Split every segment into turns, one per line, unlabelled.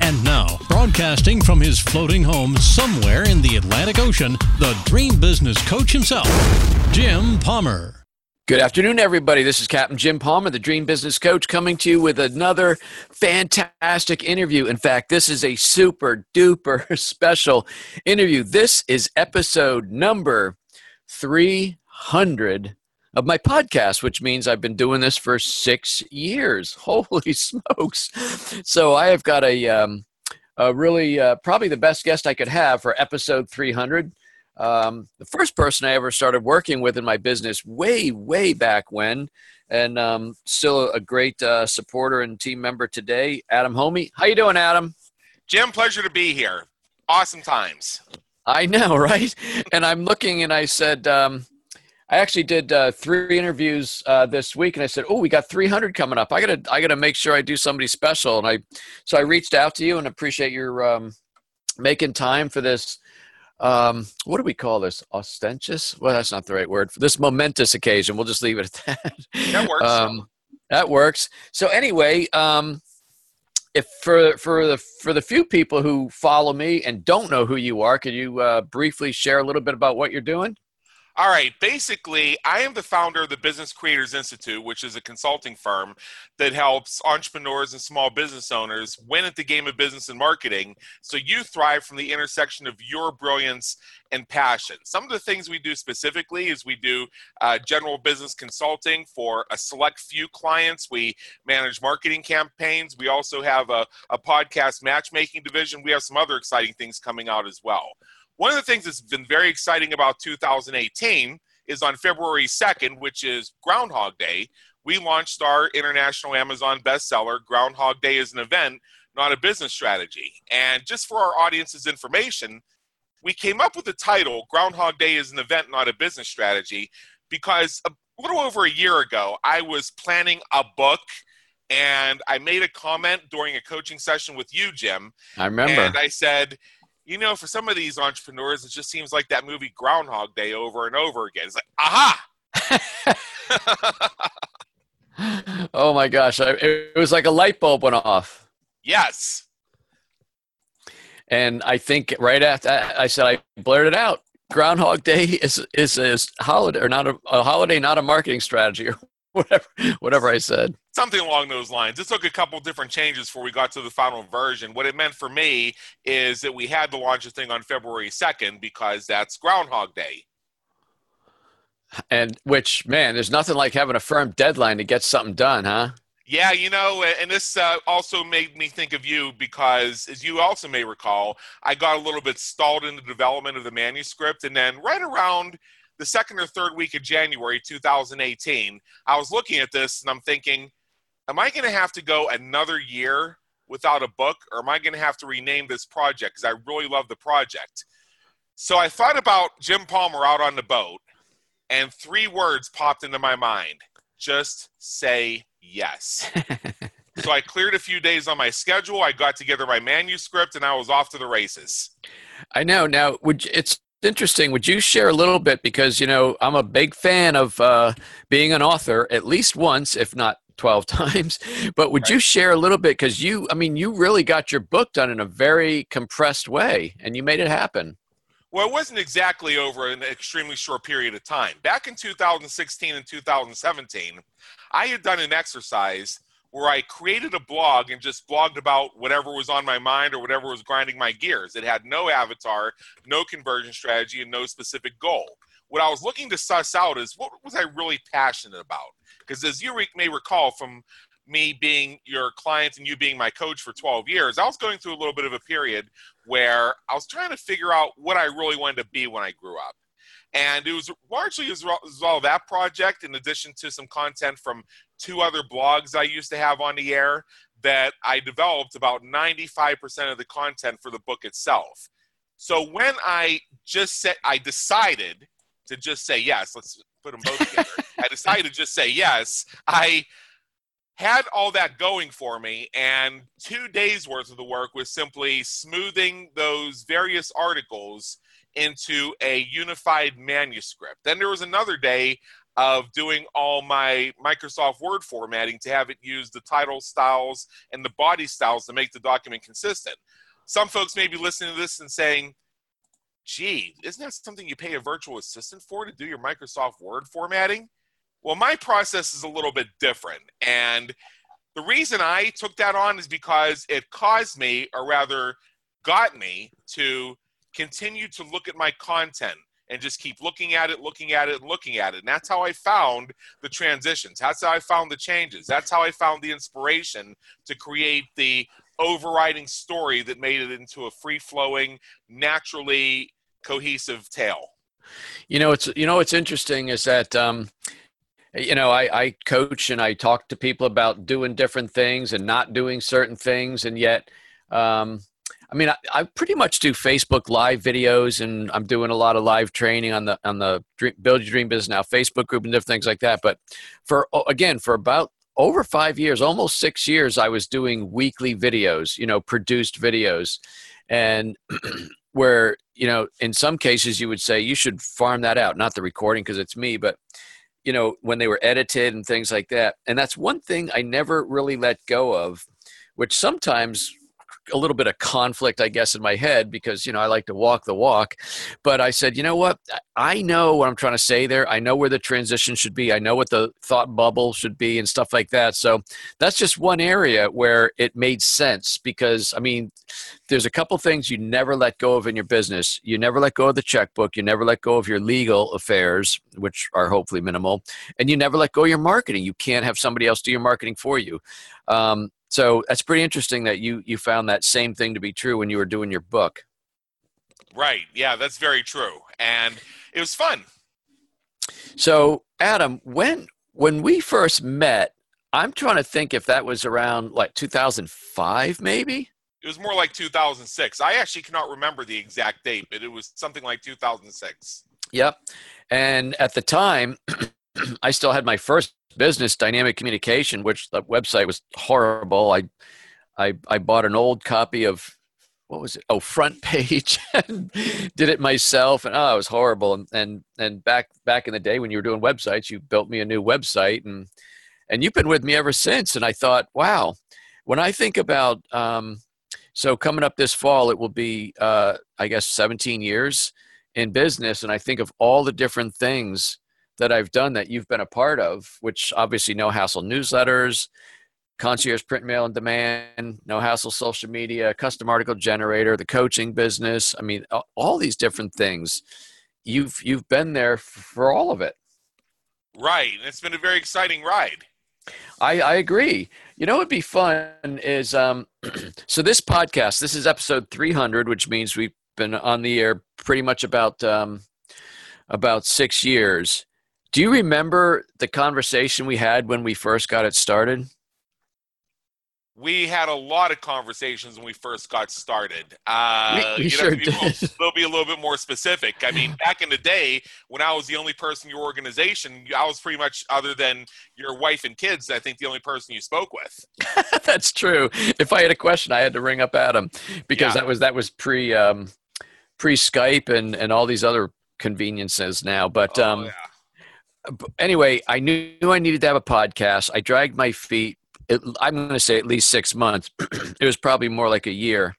And now, broadcasting from his floating home somewhere in the Atlantic Ocean, the dream business coach himself, Jim Palmer.
Good afternoon, everybody. This is Captain Jim Palmer, the Dream Business Coach, coming to you with another fantastic interview. In fact, this is a super duper special interview. This is episode number 300 of my podcast, which means I've been doing this for six years. Holy smokes! So I have got a, um, a really uh, probably the best guest I could have for episode 300. Um, the first person I ever started working with in my business way, way back when, and um, still a great uh, supporter and team member today, Adam Hommey. How you doing, Adam?
Jim, pleasure to be here. Awesome times.
I know, right? And I'm looking, and I said, um, I actually did uh, three interviews uh, this week, and I said, "Oh, we got 300 coming up. I gotta, I gotta make sure I do somebody special." And I, so I reached out to you and appreciate your um, making time for this. Um, what do we call this? Ostentious? Well, that's not the right word for this momentous occasion. We'll just leave it at that.
That works.
Um, that works. So anyway, um, if for for the for the few people who follow me and don't know who you are, could you uh, briefly share a little bit about what you're doing?
All right. Basically, I am the founder of the Business Creators Institute, which is a consulting firm that helps entrepreneurs and small business owners win at the game of business and marketing so you thrive from the intersection of your brilliance and passion. Some of the things we do specifically is we do uh, general business consulting for a select few clients. We manage marketing campaigns. We also have a, a podcast matchmaking division. We have some other exciting things coming out as well. One of the things that's been very exciting about 2018 is on February 2nd, which is Groundhog Day, we launched our international Amazon bestseller, Groundhog Day is an event, not a business strategy. And just for our audience's information, we came up with the title, Groundhog Day is an event, not a business strategy, because a little over a year ago, I was planning a book and I made a comment during a coaching session with you, Jim.
I remember.
And I said, you know, for some of these entrepreneurs, it just seems like that movie Groundhog Day over and over again. It's like, aha!
oh my gosh. It was like a light bulb went off.
Yes.
And I think right after I said, I blurted it out Groundhog Day is, is a holiday or not a, a holiday, not a marketing strategy or whatever, whatever I said
something along those lines. It took a couple different changes before we got to the final version. What it meant for me is that we had to launch the thing on February 2nd because that's Groundhog Day.
And which, man, there's nothing like having a firm deadline to get something done, huh?
Yeah, you know, and this uh, also made me think of you because, as you also may recall, I got a little bit stalled in the development of the manuscript. And then right around the second or third week of January 2018, I was looking at this and I'm thinking, am I going to have to go another year without a book, or am I going to have to rename this project because I really love the project? So I thought about Jim Palmer out on the boat, and three words popped into my mind just say yes. so I cleared a few days on my schedule. I got together my manuscript, and I was off to the races.
I know. Now, would you, it's interesting. Would you share a little bit because you know I'm a big fan of uh, being an author at least once, if not 12 times. But would right. you share a little bit? Because you, I mean, you really got your book done in a very compressed way and you made it happen.
Well, it wasn't exactly over an extremely short period of time. Back in 2016 and 2017, I had done an exercise where I created a blog and just blogged about whatever was on my mind or whatever was grinding my gears. It had no avatar, no conversion strategy, and no specific goal. What I was looking to suss out is what was I really passionate about? Because as you may recall from me being your client and you being my coach for 12 years, I was going through a little bit of a period where I was trying to figure out what I really wanted to be when I grew up. And it was largely as well that project, in addition to some content from two other blogs I used to have on the air, that I developed about 95% of the content for the book itself. So when I just said, I decided to just say yes. Let's put them both together. I decided to just say yes. I had all that going for me, and two days worth of the work was simply smoothing those various articles into a unified manuscript. Then there was another day of doing all my Microsoft Word formatting to have it use the title styles and the body styles to make the document consistent. Some folks may be listening to this and saying, gee, isn't that something you pay a virtual assistant for to do your Microsoft Word formatting? Well, my process is a little bit different. And the reason I took that on is because it caused me, or rather, got me to continue to look at my content and just keep looking at it, looking at it, and looking at it. And that's how I found the transitions. That's how I found the changes. That's how I found the inspiration to create the overriding story that made it into a free flowing, naturally cohesive tale.
You know, it's you know what's interesting is that um, you know I, I coach and I talk to people about doing different things and not doing certain things, and yet um, I mean, I, I, pretty much do Facebook live videos, and I'm doing a lot of live training on the on the dream, Build Your Dream Business Now Facebook group and different things like that. But for again, for about over five years, almost six years, I was doing weekly videos, you know, produced videos, and where you know, in some cases, you would say you should farm that out, not the recording because it's me, but you know, when they were edited and things like that. And that's one thing I never really let go of, which sometimes a little bit of conflict, I guess, in my head because, you know, I like to walk the walk. But I said, you know what? I know what I'm trying to say there. I know where the transition should be. I know what the thought bubble should be and stuff like that. So that's just one area where it made sense because, I mean, there's a couple things you never let go of in your business. You never let go of the checkbook. You never let go of your legal affairs, which are hopefully minimal. And you never let go of your marketing. You can't have somebody else do your marketing for you. Um, so that's pretty interesting that you you found that same thing to be true when you were doing your book.
Right. Yeah, that's very true. And it was fun.
So, Adam, when when we first met, I'm trying to think if that was around like 2005 maybe?
It was more like 2006. I actually cannot remember the exact date, but it was something like 2006.
Yep. And at the time, I still had my first business, Dynamic Communication, which the website was horrible. I, I, I bought an old copy of what was it? Oh, front page. did it myself, and oh, it was horrible. And, and and back back in the day when you were doing websites, you built me a new website, and and you've been with me ever since. And I thought, wow, when I think about um, so coming up this fall, it will be uh, I guess 17 years in business, and I think of all the different things that I've done that you've been a part of, which obviously no hassle newsletters, concierge print mail and demand, no hassle social media, custom article generator, the coaching business. I mean, all these different things. You've you've been there for all of it.
Right. It's been a very exciting ride.
I, I agree. You know, what'd be fun is um, so this podcast. This is episode 300, which means we've been on the air pretty much about um, about six years. Do you remember the conversation we had when we first got it started?
We had a lot of conversations when we first got started.
Uh, we, we sure
did. They'll be a little bit more specific. I mean, back in the day when I was the only person in your organization, I was pretty much, other than your wife and kids, I think the only person you spoke with.
That's true. If I had a question, I had to ring up Adam because yeah. that was that was pre um, pre Skype and and all these other conveniences now. But oh, um, yeah anyway, I knew I needed to have a podcast. I dragged my feet. It, I'm going to say at least six months. it was probably more like a year,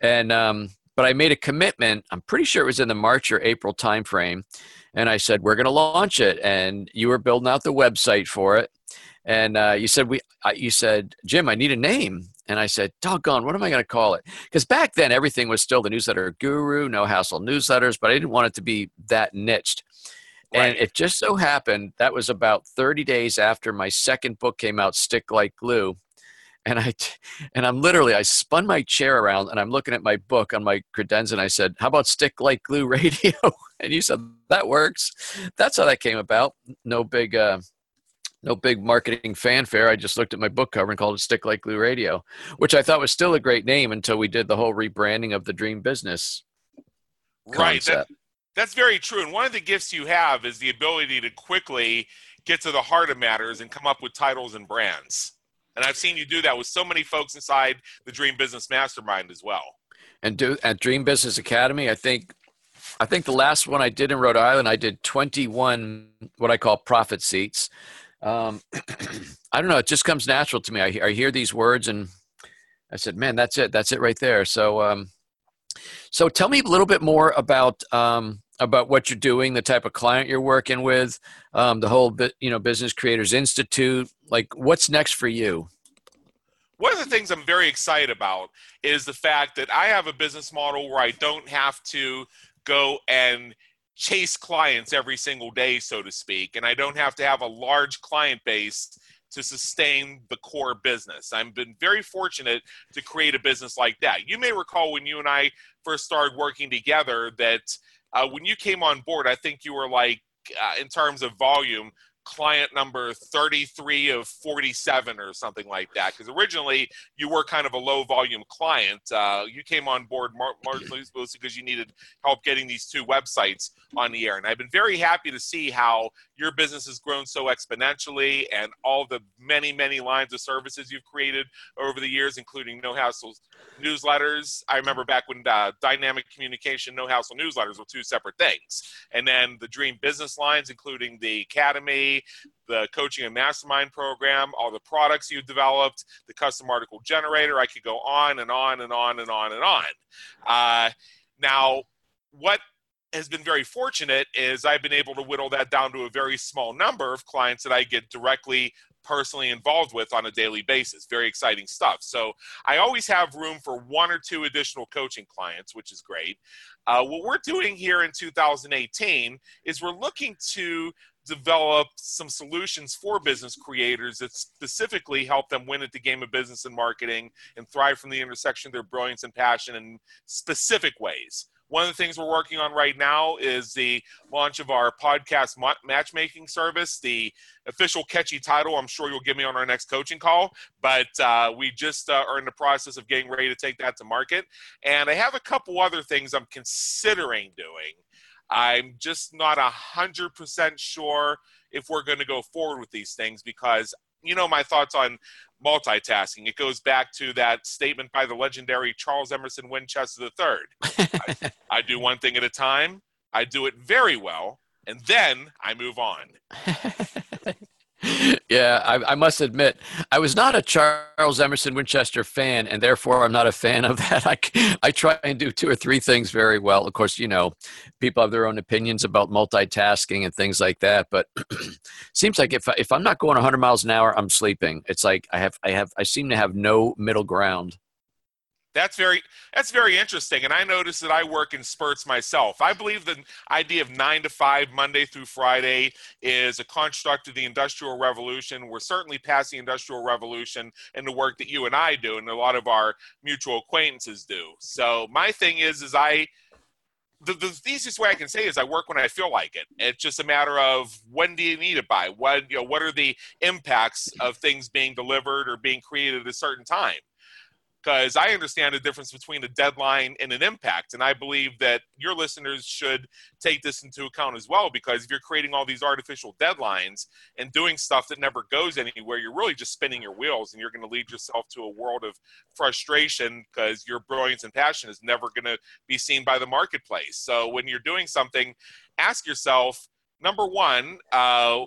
and um, but I made a commitment. I'm pretty sure it was in the March or April timeframe, and I said we're going to launch it. And you were building out the website for it, and uh, you said we. You said Jim, I need a name. And I said, doggone, what am I going to call it? Because back then, everything was still the newsletter guru, no hassle newsletters, but I didn't want it to be that niched. Right. And it just so happened that was about 30 days after my second book came out, Stick Like Glue. And I and I'm literally I spun my chair around and I'm looking at my book on my credenza and I said, "How about Stick Like Glue Radio?" And you said that works. That's how that came about. No big uh, no big marketing fanfare. I just looked at my book cover and called it Stick Like Glue Radio, which I thought was still a great name until we did the whole rebranding of the Dream Business.
Right. That,
concept.
That's very true. And one of the gifts you have is the ability to quickly get to the heart of matters and come up with titles and brands. And I've seen you do that with so many folks inside the Dream Business Mastermind as well.
and do at Dream Business Academy. I think I think the last one I did in Rhode Island, I did 21 what I call profit seats. Um, I don't know. It just comes natural to me. I, I hear these words and I said, man, that's it. That's it right there. So, um, so tell me a little bit more about, um, about what you're doing, the type of client you're working with, um, the whole you know, Business Creators Institute. Like, what's next for you?
One of the things I'm very excited about is the fact that I have a business model where I don't have to go and chase clients every single day, so to speak, and I don't have to have a large client base to sustain the core business. I've been very fortunate to create a business like that. You may recall when you and I first started working together that uh, when you came on board, I think you were like, uh, in terms of volume, client number 33 of 47 or something like that because originally you were kind of a low volume client. Uh, you came on board largely because you needed help getting these two websites on the air and i've been very happy to see how your business has grown so exponentially and all the many many lines of services you've created over the years including no hassle newsletters i remember back when uh, dynamic communication no hassle newsletters were two separate things and then the dream business lines including the academy the coaching and mastermind program, all the products you developed, the custom article generator. I could go on and on and on and on and on. Uh, now, what has been very fortunate is I've been able to whittle that down to a very small number of clients that I get directly personally involved with on a daily basis. Very exciting stuff. So I always have room for one or two additional coaching clients, which is great. Uh, what we're doing here in 2018 is we're looking to develop some solutions for business creators that specifically help them win at the game of business and marketing and thrive from the intersection of their brilliance and passion in specific ways. One of the things we're working on right now is the launch of our podcast ma- matchmaking service. The official catchy title, I'm sure you'll give me on our next coaching call, but uh, we just uh, are in the process of getting ready to take that to market. And I have a couple other things I'm considering doing. I'm just not a hundred percent sure if we're going to go forward with these things because you know my thoughts on multitasking. It goes back to that statement by the legendary Charles Emerson Winchester III. I, I do one thing at a time. I do it very well, and then I move on.
yeah, I, I, must admit, I was not a Charles Emerson Winchester fan, and therefore I'm not a fan of that. I, I try and do two or three things very well. Of course, you know, people have their own opinions about multitasking and things like that. But seems like if if I'm not going 100 miles an hour, I'm sleeping. It's like I have I have I seem to have no middle ground.
That's very that's very interesting, and I notice that I work in spurts myself. I believe the idea of nine to five, Monday through Friday, is a construct of the Industrial Revolution. We're certainly past the Industrial Revolution in the work that you and I do, and a lot of our mutual acquaintances do. So my thing is, is I the, the easiest way I can say is I work when I feel like it. It's just a matter of when do you need it by? What you know, what are the impacts of things being delivered or being created at a certain time? Because I understand the difference between a deadline and an impact. And I believe that your listeners should take this into account as well, because if you're creating all these artificial deadlines and doing stuff that never goes anywhere, you're really just spinning your wheels and you're going to lead yourself to a world of frustration because your brilliance and passion is never going to be seen by the marketplace. So when you're doing something, ask yourself, number one, uh,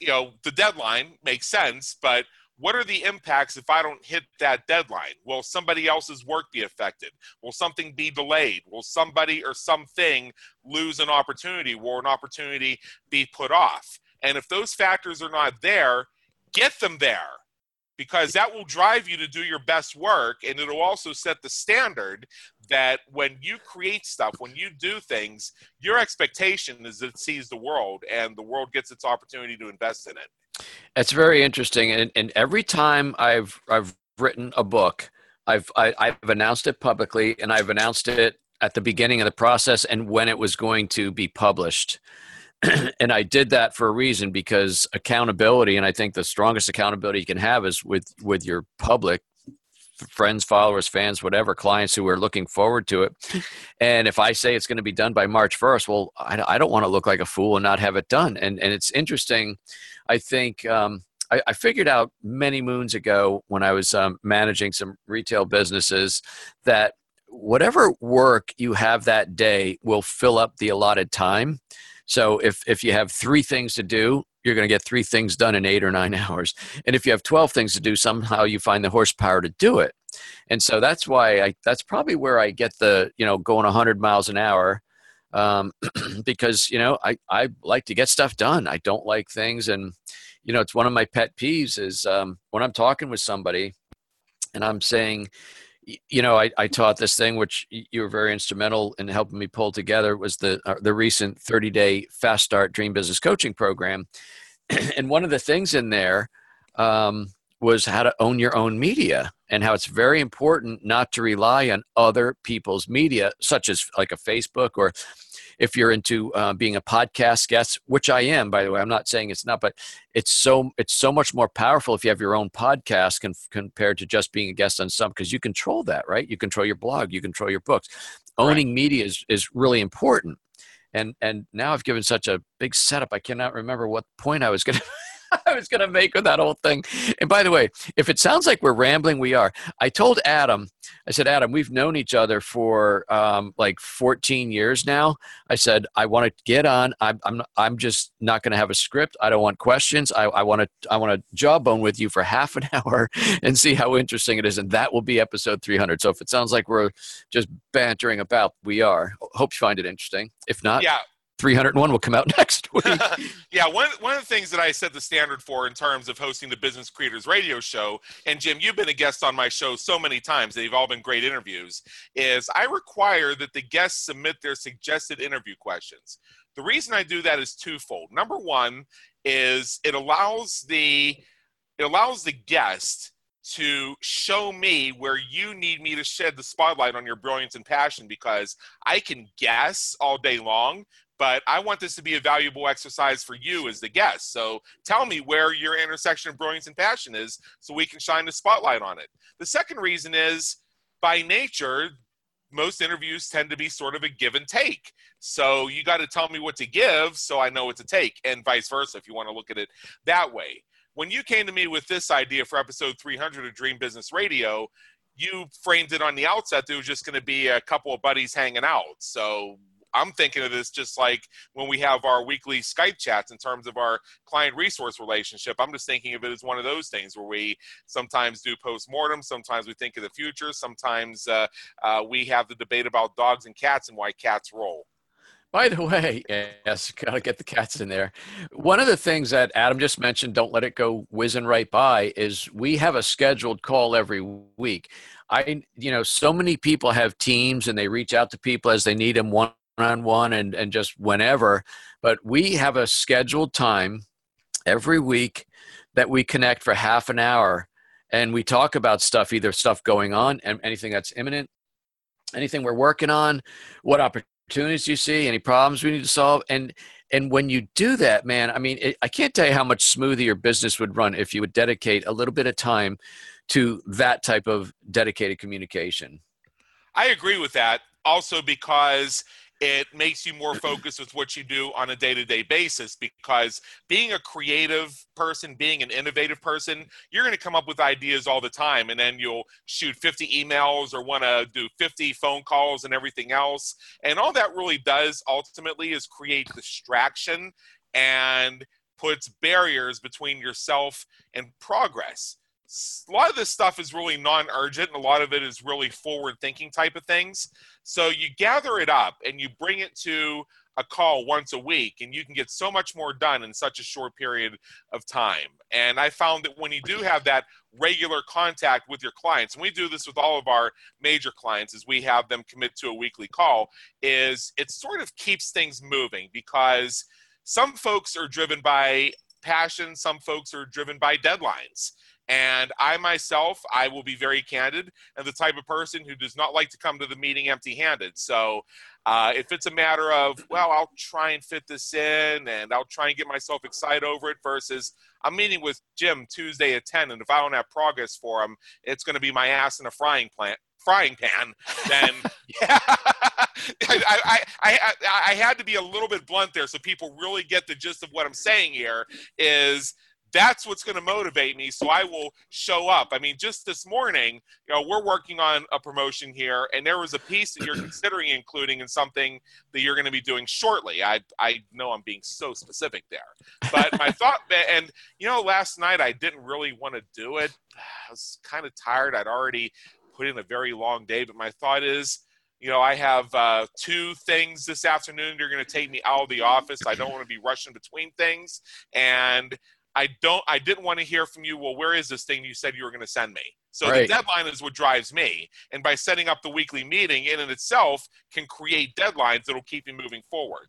you know, the deadline makes sense, but what are the impacts if I don't hit that deadline? Will somebody else's work be affected? Will something be delayed? Will somebody or something lose an opportunity? Will an opportunity be put off? And if those factors are not there, get them there because that will drive you to do your best work and it'll also set the standard that when you create stuff when you do things your expectation is that it sees the world and the world gets its opportunity to invest in it
it's very interesting, and, and every time I've I've written a book, I've I, have i have announced it publicly, and I've announced it at the beginning of the process and when it was going to be published. and I did that for a reason because accountability, and I think the strongest accountability you can have is with with your public friends, followers, fans, whatever, clients who are looking forward to it. And if I say it's going to be done by March 1st, well, I, I don't want to look like a fool and not have it done. And, and it's interesting. I think um, I, I, figured out many moons ago when I was um, managing some retail businesses that whatever work you have that day will fill up the allotted time. So if if you have three things to do, you're going to get three things done in eight or nine hours. And if you have 12 things to do, somehow you find the horsepower to do it. And so that's why I, that's probably where I get the, you know, going 100 miles an hour um, because, you know, I, I like to get stuff done. I don't like things. And, you know, it's one of my pet peeves is um, when I'm talking with somebody and I'm saying, you know, I, I taught this thing, which you were very instrumental in helping me pull together, was the uh, the recent 30 day fast start dream business coaching program, and one of the things in there um, was how to own your own media and how it's very important not to rely on other people's media, such as like a Facebook or if you're into uh, being a podcast guest, which I am, by the way, I'm not saying it's not, but it's so it's so much more powerful if you have your own podcast con- compared to just being a guest on some because you control that, right? You control your blog, you control your books. Owning right. media is is really important. And and now I've given such a big setup, I cannot remember what point I was going to. I was going to make with that whole thing. And by the way, if it sounds like we're rambling, we are. I told Adam, I said, Adam, we've known each other for um, like 14 years now. I said, I want to get on. I'm, I'm, I'm just not going to have a script. I don't want questions. I, I want to, I want to jawbone with you for half an hour and see how interesting it is. And that will be episode 300. So if it sounds like we're just bantering about, we are. Hope you find it interesting. If not,
yeah.
301 will come out next week.
yeah, one, one of the things that I set the standard for in terms of hosting the Business Creators Radio Show, and Jim, you've been a guest on my show so many times, they've all been great interviews, is I require that the guests submit their suggested interview questions. The reason I do that is twofold. Number one is it allows the it allows the guest to show me where you need me to shed the spotlight on your brilliance and passion because I can guess all day long, but I want this to be a valuable exercise for you as the guest. So tell me where your intersection of brilliance and passion is so we can shine the spotlight on it. The second reason is by nature, most interviews tend to be sort of a give and take. So you got to tell me what to give so I know what to take, and vice versa if you want to look at it that way. When you came to me with this idea for episode 300 of Dream Business Radio, you framed it on the outset that it was just going to be a couple of buddies hanging out. So I'm thinking of this just like when we have our weekly Skype chats in terms of our client resource relationship. I'm just thinking of it as one of those things where we sometimes do post mortem, sometimes we think of the future, sometimes uh, uh, we have the debate about dogs and cats and why cats roll.
By the way, yes, gotta get the cats in there. One of the things that Adam just mentioned, don't let it go whizzing right by, is we have a scheduled call every week. I, you know, so many people have teams and they reach out to people as they need them one on one and, and just whenever. But we have a scheduled time every week that we connect for half an hour and we talk about stuff, either stuff going on and anything that's imminent, anything we're working on, what opportunities you see, any problems we need to solve. And and when you do that, man, I mean, it, I can't tell you how much smoother your business would run if you would dedicate a little bit of time to that type of dedicated communication.
I agree with that. Also, because it makes you more focused with what you do on a day-to-day basis because being a creative person being an innovative person you're going to come up with ideas all the time and then you'll shoot 50 emails or want to do 50 phone calls and everything else. And all that really does ultimately is create distraction and puts barriers between yourself and progress a lot of this stuff is really non-urgent and a lot of it is really forward thinking type of things. So you gather it up and you bring it to a call once a week and you can get so much more done in such a short period of time. And i found that when you do have that regular contact with your clients and we do this with all of our major clients as we have them commit to a weekly call is it sort of keeps things moving because some folks are driven by passion some folks are driven by deadlines and I myself, I will be very candid, and the type of person who does not like to come to the meeting empty handed. So Uh, if it's a matter of, well, I'll try and fit this in and I'll try and get myself excited over it versus I'm meeting with Jim Tuesday at 10, and if I don't have progress for him, it's going to be my ass in a frying plant frying pan, then yeah, I, I, I, I, had to be a little bit blunt there so people really get the gist of what I'm saying here is that's what's going to motivate me so i will show up i mean just this morning you know we're working on a promotion here and there was a piece that you're considering including in something that you're going to be doing shortly i i know i'm being so specific there but my thought and you know last night i didn't really want to do it i was kind of tired i'd already put in a very long day but my thought is you know, I have uh, two things this afternoon. You're going to take me out of the office. I don't want to be rushing between things. And I don't I didn't want to hear from you, well, where is this thing you said you were going to send me? So right. the deadline is what drives me. And by setting up the weekly meeting in and itself can create deadlines that'll keep you moving forward.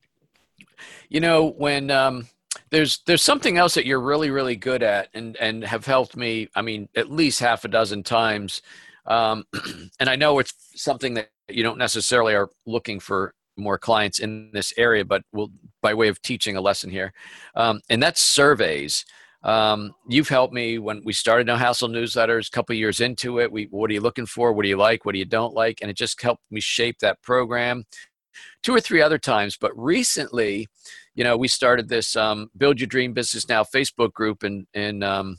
You know, when um there's there's something else that you're really really good at and and have helped me i mean at least half a dozen times um, and i know it's something that you don't necessarily are looking for more clients in this area, but we'll by way of teaching a lesson here, um, and that's surveys. Um, you've helped me when we started No Hassle newsletters. A couple years into it, we what are you looking for? What do you like? What do you don't like? And it just helped me shape that program. Two or three other times, but recently, you know, we started this um, Build Your Dream Business Now Facebook group in in um,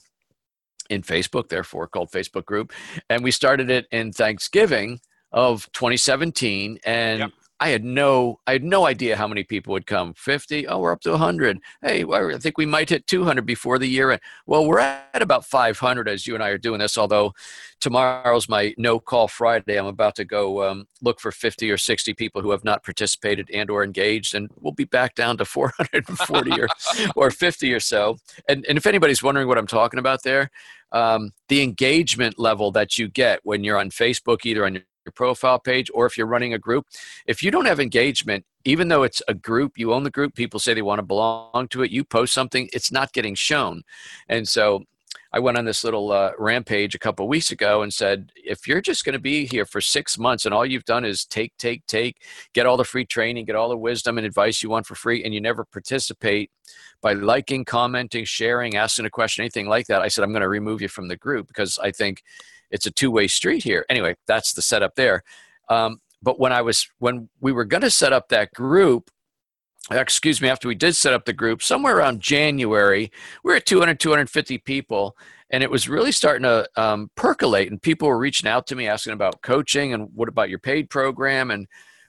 in Facebook, therefore called Facebook group, and we started it in Thanksgiving of 2017, and yep. I had no I had no idea how many people would come. 50? Oh, we're up to 100. Hey, well, I think we might hit 200 before the year end. Well, we're at about 500 as you and I are doing this. Although tomorrow's my no call Friday, I'm about to go um, look for 50 or 60 people who have not participated and or engaged, and we'll be back down to 440 or or 50 or so. And and if anybody's wondering what I'm talking about there, um, the engagement level that you get when you're on Facebook, either on your profile page or if you're running a group. If you don't have engagement even though it's a group you own the group people say they want to belong to it you post something it's not getting shown. And so i went on this little uh, rampage a couple weeks ago and said if you're just going to be here for six months and all you've done is take take take get all the free training get all the wisdom and advice you want for free and you never participate by liking commenting sharing asking a question anything like that i said i'm going to remove you from the group because i think it's a two-way street here anyway that's the setup there um, but when i was when we were going to set up that group excuse me after we did set up the group somewhere around january we were at 200 250 people and it was really starting to um, percolate and people were reaching out to me asking about coaching and what about your paid program and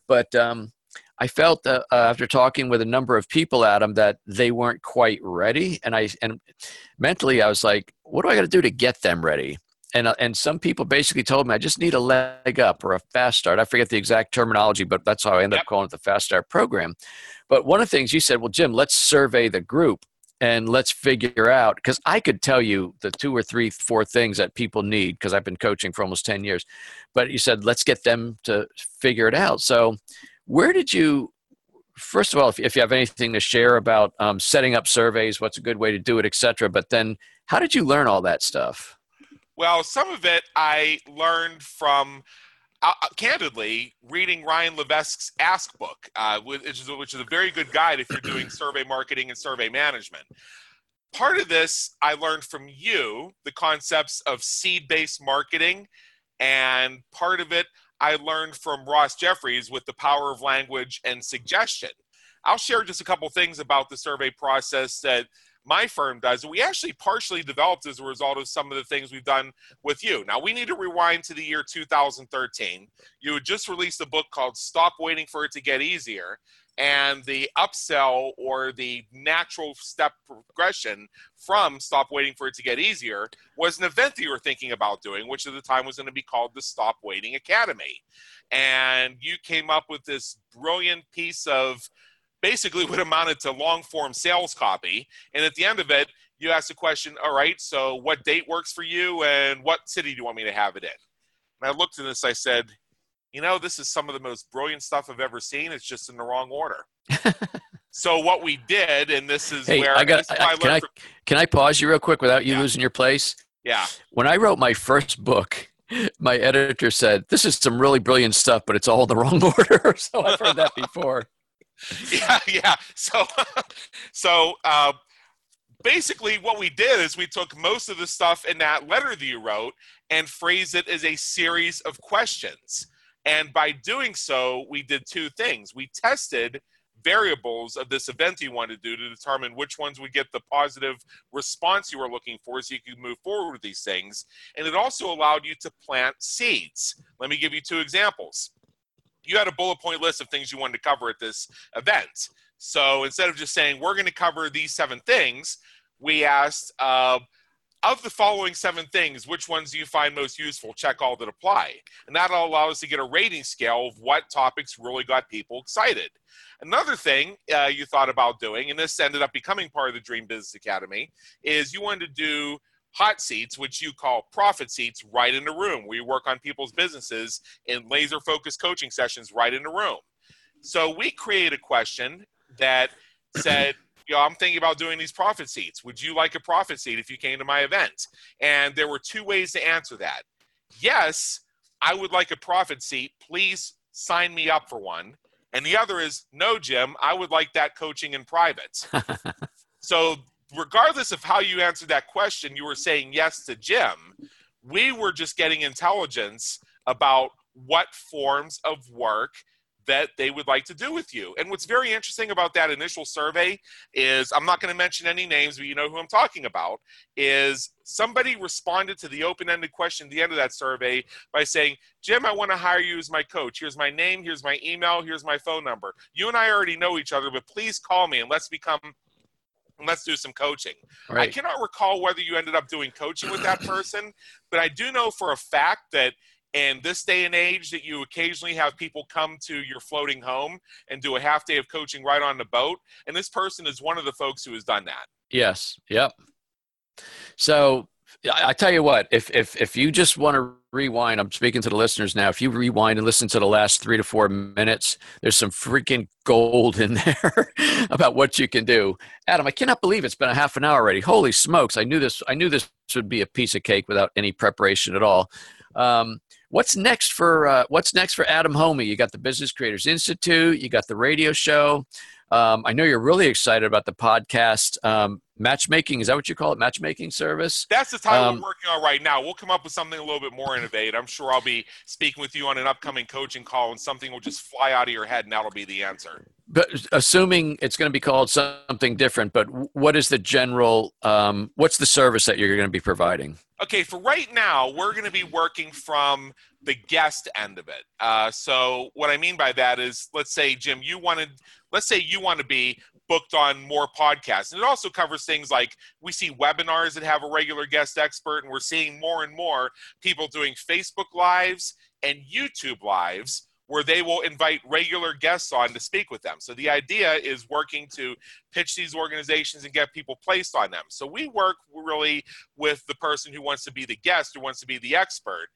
but um, I felt that uh, after talking with a number of people, Adam, that they weren't quite ready, and I and mentally I was like, "What do I got to do to get them ready?" And uh, and some people basically told me I just need a leg up or a fast start. I forget the exact terminology, but that's how I ended yep. up calling it the fast start program. But one of the things you said, well, Jim, let's survey the group and let's figure out because I could tell you the two or three, four things that people need because I've been coaching for almost ten years. But you said let's get them to figure it out. So where did you? First of all, if, if you have anything to share about um, setting up surveys, what's a good way to do it, etc. But then, how did you learn all that stuff?
Well, some of it I learned from, uh, uh, candidly, reading Ryan Levesque's Ask book, uh, which, is, which is a very good guide if you're doing survey marketing and survey management. Part of this I learned from you, the concepts of seed based marketing, and part of it I learned from Ross Jeffries with the power of language and suggestion. I'll share just a couple things about the survey process that my firm does. We actually partially developed as a result of some of the things we've done with you. Now, we need to rewind to the year 2013. You had just released a book called Stop Waiting for It to Get Easier. And the upsell or the natural step progression from Stop Waiting for It to Get Easier was an event that you were thinking about doing, which at the time was going to be called the Stop Waiting Academy. And you came up with this brilliant piece of basically what amounted to long form sales copy. And at the end of it, you ask the question, all right, so what date works for you and what city do you want me to have it in? And I looked at this, I said, you know, this is some of the most brilliant stuff I've ever seen. It's just in the wrong order. so what we did, and this is
hey,
where
I got. I, can I can I pause you real quick without you
yeah.
losing your place?
Yeah.
When I wrote my first book, my editor said, "This is some really brilliant stuff, but it's all in the wrong order." so I've heard that before.
yeah, yeah. So, so uh, basically, what we did is we took most of the stuff in that letter that you wrote and phrased it as a series of questions. And by doing so, we did two things. We tested variables of this event you wanted to do to determine which ones would get the positive response you were looking for so you could move forward with these things. And it also allowed you to plant seeds. Let me give you two examples. You had a bullet point list of things you wanted to cover at this event. So instead of just saying, we're going to cover these seven things, we asked, uh, of the following seven things, which ones do you find most useful? Check all that apply. And that'll allow us to get a rating scale of what topics really got people excited. Another thing uh, you thought about doing, and this ended up becoming part of the Dream Business Academy, is you wanted to do hot seats, which you call profit seats, right in the room We work on people's businesses in laser focused coaching sessions right in the room. So we created a question that said, you know, I'm thinking about doing these profit seats. Would you like a profit seat if you came to my event? And there were two ways to answer that. Yes, I would like a profit seat. Please sign me up for one. And the other is, no, Jim, I would like that coaching in private. so, regardless of how you answered that question, you were saying yes to Jim. We were just getting intelligence about what forms of work that they would like to do with you. And what's very interesting about that initial survey is I'm not going to mention any names, but you know who I'm talking about. Is somebody responded to the open ended question at the end of that survey by saying, Jim, I want to hire you as my coach. Here's my name, here's my email, here's my phone number. You and I already know each other, but please call me and let's become let's do some coaching. Right. I cannot recall whether you ended up doing coaching with that person, but I do know for a fact that in this day and age that you occasionally have people come to your floating home and do a half day of coaching right on the boat and this person is one of the folks who has done that
yes yep so I tell you what, if if if you just want to rewind, I'm speaking to the listeners now. If you rewind and listen to the last three to four minutes, there's some freaking gold in there about what you can do. Adam, I cannot believe it's been a half an hour already. Holy smokes! I knew this. I knew this would be a piece of cake without any preparation at all. Um, What's next for uh, What's next for Adam Hommey? You got the Business Creators Institute. You got the radio show. Um, I know you're really excited about the podcast um, matchmaking. Is that what you call it? Matchmaking service?
That's the title um, we're working on right now. We'll come up with something a little bit more innovative. I'm sure I'll be speaking with you on an upcoming coaching call, and something will just fly out of your head, and that'll be the answer.
But assuming it's going to be called something different, but what is the general? Um, what's the service that you're going to be providing?
Okay, for right now, we're going to be working from the guest end of it. Uh, so what I mean by that is, let's say Jim, you wanted, let's say you want to be booked on more podcasts, and it also covers things like we see webinars that have a regular guest expert, and we're seeing more and more people doing Facebook lives and YouTube lives where they will invite regular guests on to speak with them. So the idea is working to pitch these organizations and get people placed on them. So we work really with the person who wants to be the guest, who wants to be the expert.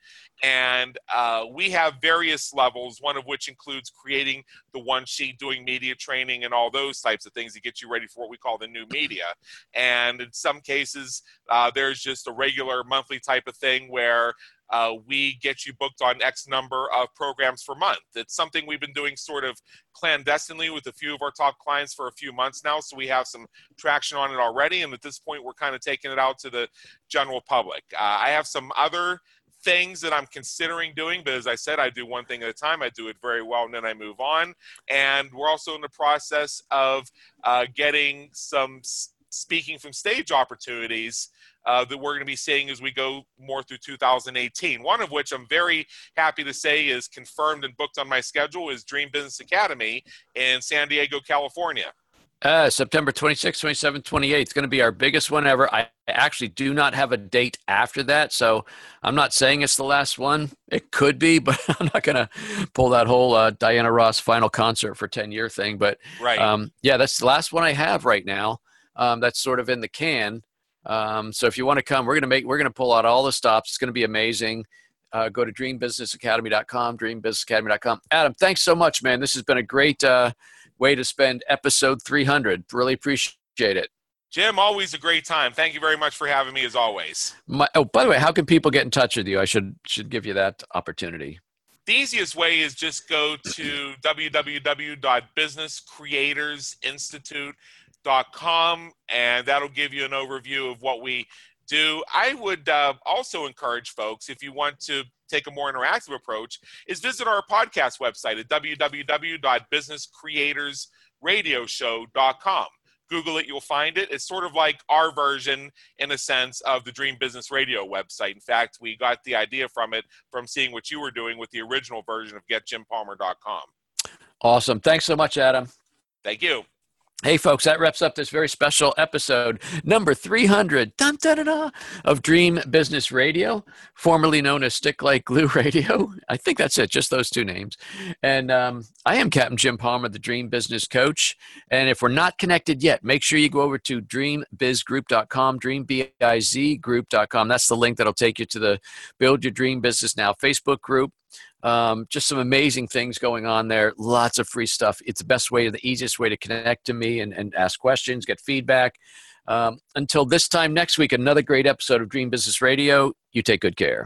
And uh, we have various levels, one of which includes creating the one sheet, doing media training, and all those types of things to get you ready for what we call the new media. And in some cases, uh, there's just a regular monthly type of thing where uh, we get you booked on X number of programs per month. It's something we've been doing sort of clandestinely with a few of our top clients for a few months now, so we have some traction on it already. And at this point, we're kind of taking it out to the general public. Uh, I have some other things that I'm considering doing, but as I said, I do one thing at a time. I do it very well, and then I move on. And we're also in the process of uh, getting some speaking from stage opportunities uh, that we're going to be seeing as we go more through 2018. One of which I'm very happy to say is confirmed and booked on my schedule is Dream Business Academy in San Diego, California.
Uh, September 26, 27, 28. It's going to be our biggest one ever. I actually do not have a date after that. So I'm not saying it's the last one. It could be, but I'm not going to pull that whole uh, Diana Ross final concert for 10 year thing. But
right.
um, yeah, that's the last one I have right now. Um, that's sort of in the can. Um, so if you want to come, we're going to make, we're going to pull out all the stops. It's going to be amazing. Uh, go to dreambusinessacademy.com, dreambusinessacademy.com. Adam, thanks so much, man. This has been a great uh, way to spend episode 300. Really appreciate it.
Jim, always a great time. Thank you very much for having me as always.
My, oh, by the way, how can people get in touch with you? I should should give you that opportunity.
The easiest way is just go to www.businesscreatorsinstitute.com and that'll give you an overview of what we do. I would uh, also encourage folks, if you want to take a more interactive approach, is visit our podcast website at www.businesscreatorsradioshow.com. Google it, you'll find it. It's sort of like our version, in a sense, of the Dream Business Radio website. In fact, we got the idea from it from seeing what you were doing with the original version of getjimpalmer.com.
Awesome. Thanks so much, Adam.
Thank you.
Hey, folks, that wraps up this very special episode, number 300 dun, dun, dun, of Dream Business Radio, formerly known as Stick Like Glue Radio. I think that's it, just those two names. And um, I am Captain Jim Palmer, the Dream Business Coach. And if we're not connected yet, make sure you go over to dreambizgroup.com, dreambizgroup.com. That's the link that'll take you to the Build Your Dream Business Now Facebook group. Um, just some amazing things going on there. Lots of free stuff. It's the best way, the easiest way to connect to me and, and ask questions, get feedback. Um, until this time next week, another great episode of Dream Business Radio. You take good care.